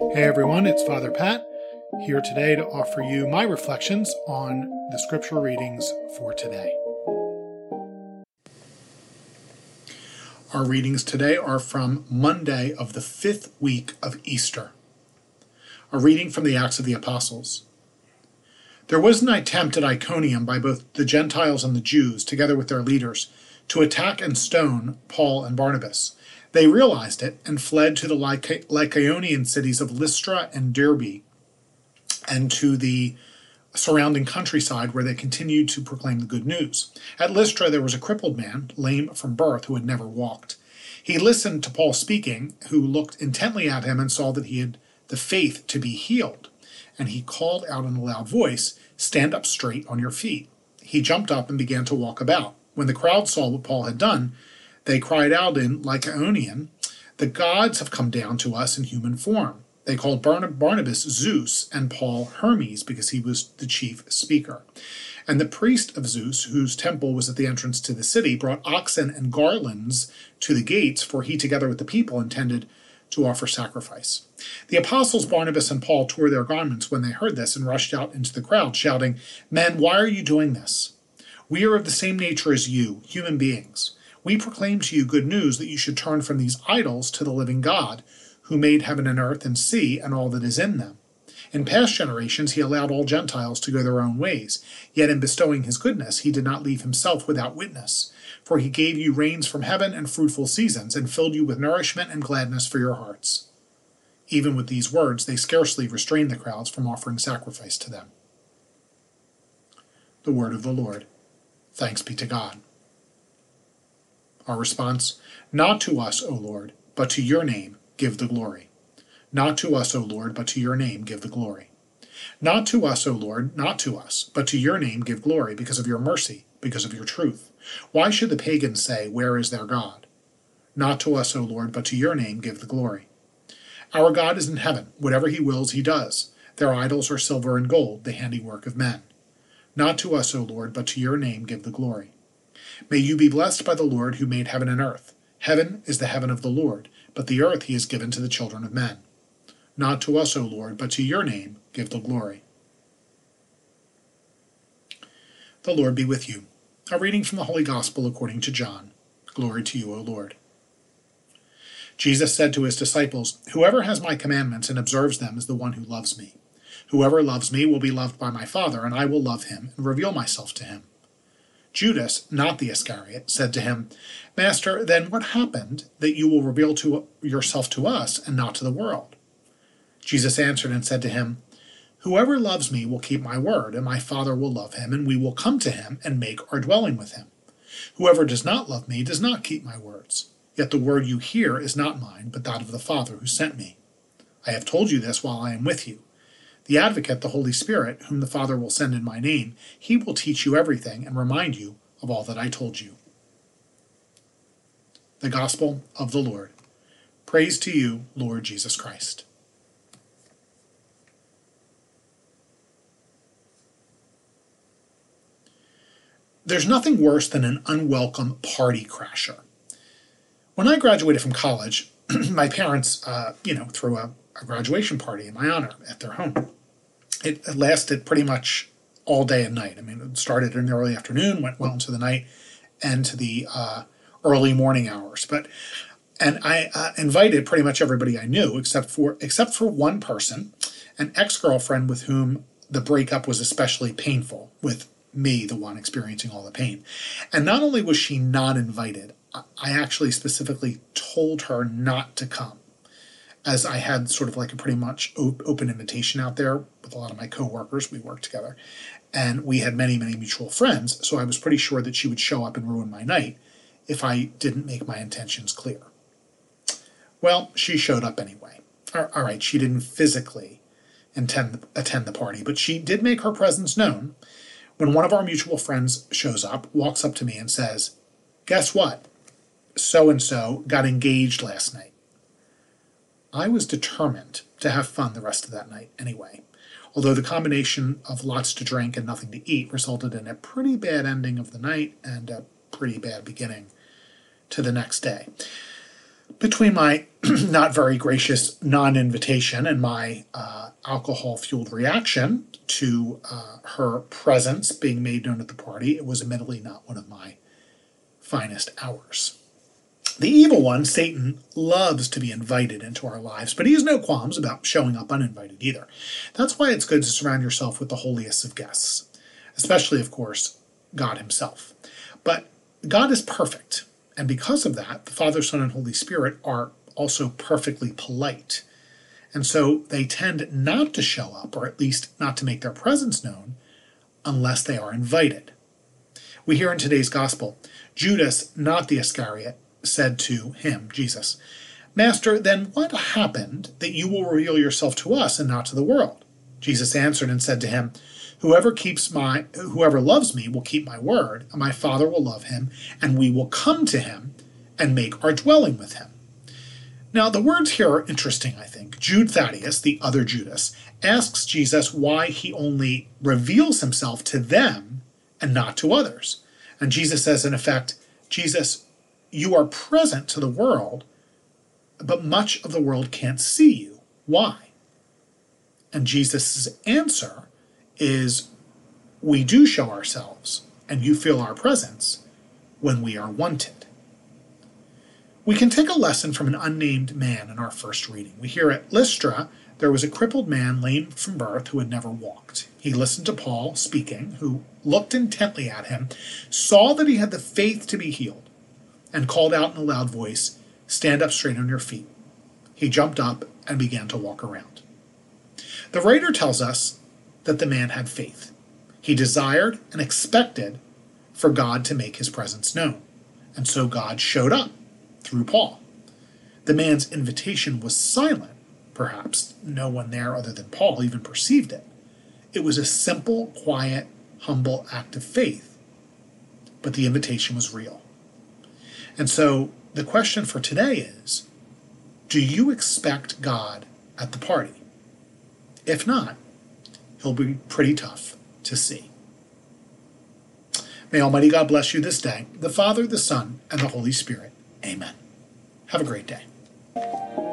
Hey everyone, it's Father Pat here today to offer you my reflections on the scripture readings for today. Our readings today are from Monday of the fifth week of Easter. A reading from the Acts of the Apostles. There was an attempt at Iconium by both the Gentiles and the Jews, together with their leaders, to attack and stone Paul and Barnabas. They realized it and fled to the Lycaonian cities of Lystra and Derbe and to the surrounding countryside where they continued to proclaim the good news. At Lystra, there was a crippled man, lame from birth, who had never walked. He listened to Paul speaking, who looked intently at him and saw that he had the faith to be healed. And he called out in a loud voice, Stand up straight on your feet. He jumped up and began to walk about. When the crowd saw what Paul had done, they cried out in Lycaonian, The gods have come down to us in human form. They called Barnabas Zeus and Paul Hermes because he was the chief speaker. And the priest of Zeus, whose temple was at the entrance to the city, brought oxen and garlands to the gates, for he, together with the people, intended to offer sacrifice. The apostles Barnabas and Paul tore their garments when they heard this and rushed out into the crowd, shouting, Men, why are you doing this? We are of the same nature as you, human beings. We proclaim to you good news that you should turn from these idols to the living God who made heaven and earth and sea and all that is in them. In past generations, he allowed all Gentiles to go their own ways, yet in bestowing his goodness, he did not leave himself without witness. For he gave you rains from heaven and fruitful seasons, and filled you with nourishment and gladness for your hearts. Even with these words, they scarcely restrained the crowds from offering sacrifice to them. The word of the Lord. Thanks be to God. Our response Not to us, O Lord, but to your name give the glory. Not to us, O Lord, but to your name give the glory. Not to us, O Lord, not to us, but to your name give glory, because of your mercy, because of your truth. Why should the pagans say, Where is their God? Not to us, O Lord, but to your name give the glory. Our God is in heaven. Whatever he wills, he does. Their idols are silver and gold, the handiwork of men. Not to us, O Lord, but to your name give the glory. May you be blessed by the Lord who made heaven and earth. Heaven is the heaven of the Lord, but the earth he has given to the children of men. Not to us, O Lord, but to your name give the glory. The Lord be with you. A reading from the Holy Gospel according to John. Glory to you, O Lord. Jesus said to his disciples, Whoever has my commandments and observes them is the one who loves me. Whoever loves me will be loved by my Father, and I will love him and reveal myself to him. Judas, not the Iscariot, said to him, Master, then what happened that you will reveal to yourself to us and not to the world? Jesus answered and said to him, Whoever loves me will keep my word, and my Father will love him, and we will come to him and make our dwelling with him. Whoever does not love me does not keep my words. Yet the word you hear is not mine, but that of the Father who sent me. I have told you this while I am with you. The advocate, the Holy Spirit, whom the Father will send in my name, he will teach you everything and remind you of all that I told you. The Gospel of the Lord. Praise to you, Lord Jesus Christ. There's nothing worse than an unwelcome party crasher. When I graduated from college, my parents, uh, you know, threw a, a graduation party in my honor at their home it lasted pretty much all day and night. I mean, it started in the early afternoon, went well into the night, and to the uh, early morning hours. But and I uh, invited pretty much everybody I knew, except for except for one person, an ex girlfriend with whom the breakup was especially painful. With me, the one experiencing all the pain, and not only was she not invited, I actually specifically told her not to come as I had sort of like a pretty much open invitation out there with a lot of my coworkers. We worked together, and we had many, many mutual friends. So I was pretty sure that she would show up and ruin my night if I didn't make my intentions clear. Well, she showed up anyway. All right, she didn't physically intend, attend the party, but she did make her presence known when one of our mutual friends shows up, walks up to me, and says, Guess what? So and so got engaged last night. I was determined to have fun the rest of that night anyway, although the combination of lots to drink and nothing to eat resulted in a pretty bad ending of the night and a pretty bad beginning to the next day. Between my not very gracious non invitation and my uh, alcohol fueled reaction to uh, her presence being made known at the party, it was admittedly not one of my finest hours. The evil one, Satan, loves to be invited into our lives, but he has no qualms about showing up uninvited either. That's why it's good to surround yourself with the holiest of guests, especially, of course, God Himself. But God is perfect, and because of that, the Father, Son, and Holy Spirit are also perfectly polite. And so they tend not to show up, or at least not to make their presence known, unless they are invited. We hear in today's gospel Judas, not the Iscariot, said to him, Jesus, Master, then what happened that you will reveal yourself to us and not to the world? Jesus answered and said to him, Whoever keeps my whoever loves me will keep my word, and my Father will love him, and we will come to him and make our dwelling with him. Now the words here are interesting, I think. Jude Thaddeus, the other Judas, asks Jesus why he only reveals himself to them and not to others. And Jesus says, in effect, Jesus, you are present to the world, but much of the world can't see you. Why? And Jesus' answer is we do show ourselves, and you feel our presence when we are wanted. We can take a lesson from an unnamed man in our first reading. We hear at Lystra there was a crippled man lame from birth who had never walked. He listened to Paul speaking, who looked intently at him, saw that he had the faith to be healed and called out in a loud voice, Stand up straight on your feet. He jumped up and began to walk around. The writer tells us that the man had faith. He desired and expected for God to make his presence known. And so God showed up through Paul. The man's invitation was silent, perhaps. No one there other than Paul even perceived it. It was a simple, quiet, humble act of faith. But the invitation was real. And so the question for today is do you expect God at the party? If not, he'll be pretty tough to see. May Almighty God bless you this day, the Father, the Son, and the Holy Spirit. Amen. Have a great day.